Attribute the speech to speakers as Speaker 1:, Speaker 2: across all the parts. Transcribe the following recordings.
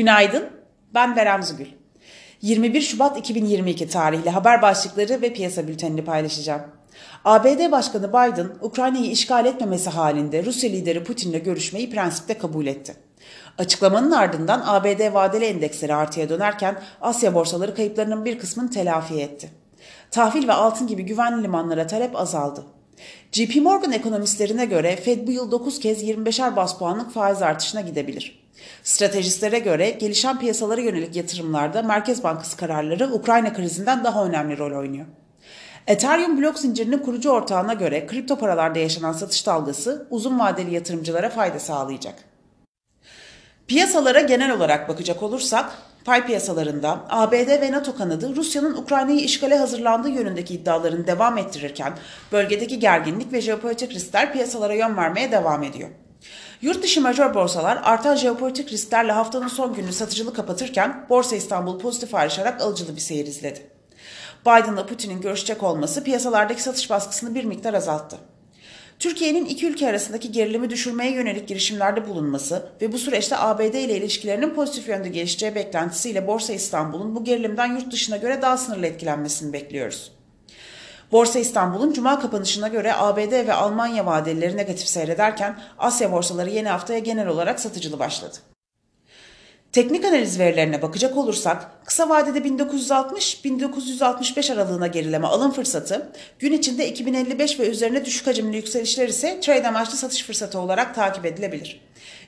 Speaker 1: Günaydın, ben Berem Zügül. 21 Şubat 2022 tarihli haber başlıkları ve piyasa bültenini paylaşacağım. ABD Başkanı Biden, Ukrayna'yı işgal etmemesi halinde Rusya lideri Putin'le görüşmeyi prensipte kabul etti. Açıklamanın ardından ABD vadeli endeksleri artıya dönerken Asya borsaları kayıplarının bir kısmını telafi etti. Tahvil ve altın gibi güvenli limanlara talep azaldı. JP Morgan ekonomistlerine göre Fed bu yıl 9 kez 25'er bas puanlık faiz artışına gidebilir. Stratejistlere göre gelişen piyasalara yönelik yatırımlarda Merkez Bankası kararları Ukrayna krizinden daha önemli rol oynuyor. Ethereum blok zincirinin kurucu ortağına göre kripto paralarda yaşanan satış dalgası uzun vadeli yatırımcılara fayda sağlayacak. Piyasalara genel olarak bakacak olursak, pay piyasalarında ABD ve NATO kanadı Rusya'nın Ukrayna'yı işgale hazırlandığı yönündeki iddialarını devam ettirirken bölgedeki gerginlik ve jeopolitik riskler piyasalara yön vermeye devam ediyor. Yurt dışı major borsalar artan jeopolitik risklerle haftanın son gününü satıcılı kapatırken Borsa İstanbul pozitif ayrışarak alıcılı bir seyir izledi. Biden'la Putin'in görüşecek olması piyasalardaki satış baskısını bir miktar azalttı. Türkiye'nin iki ülke arasındaki gerilimi düşürmeye yönelik girişimlerde bulunması ve bu süreçte ABD ile ilişkilerinin pozitif yönde gelişeceği beklentisiyle Borsa İstanbul'un bu gerilimden yurt dışına göre daha sınırlı etkilenmesini bekliyoruz. Borsa İstanbul'un cuma kapanışına göre ABD ve Almanya vadeleri negatif seyrederken Asya borsaları yeni haftaya genel olarak satıcılı başladı. Teknik analiz verilerine bakacak olursak kısa vadede 1960-1965 aralığına gerileme alım fırsatı, gün içinde 2055 ve üzerine düşük hacimli yükselişler ise trade amaçlı satış fırsatı olarak takip edilebilir.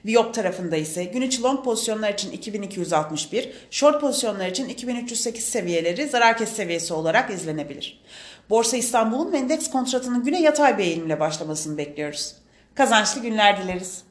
Speaker 1: Viyop tarafında ise gün içi long pozisyonlar için 2261, short pozisyonlar için 2308 seviyeleri zarar kes seviyesi olarak izlenebilir. Borsa İstanbul'un endeks kontratının güne yatay bir eğilimle başlamasını bekliyoruz. Kazançlı günler dileriz.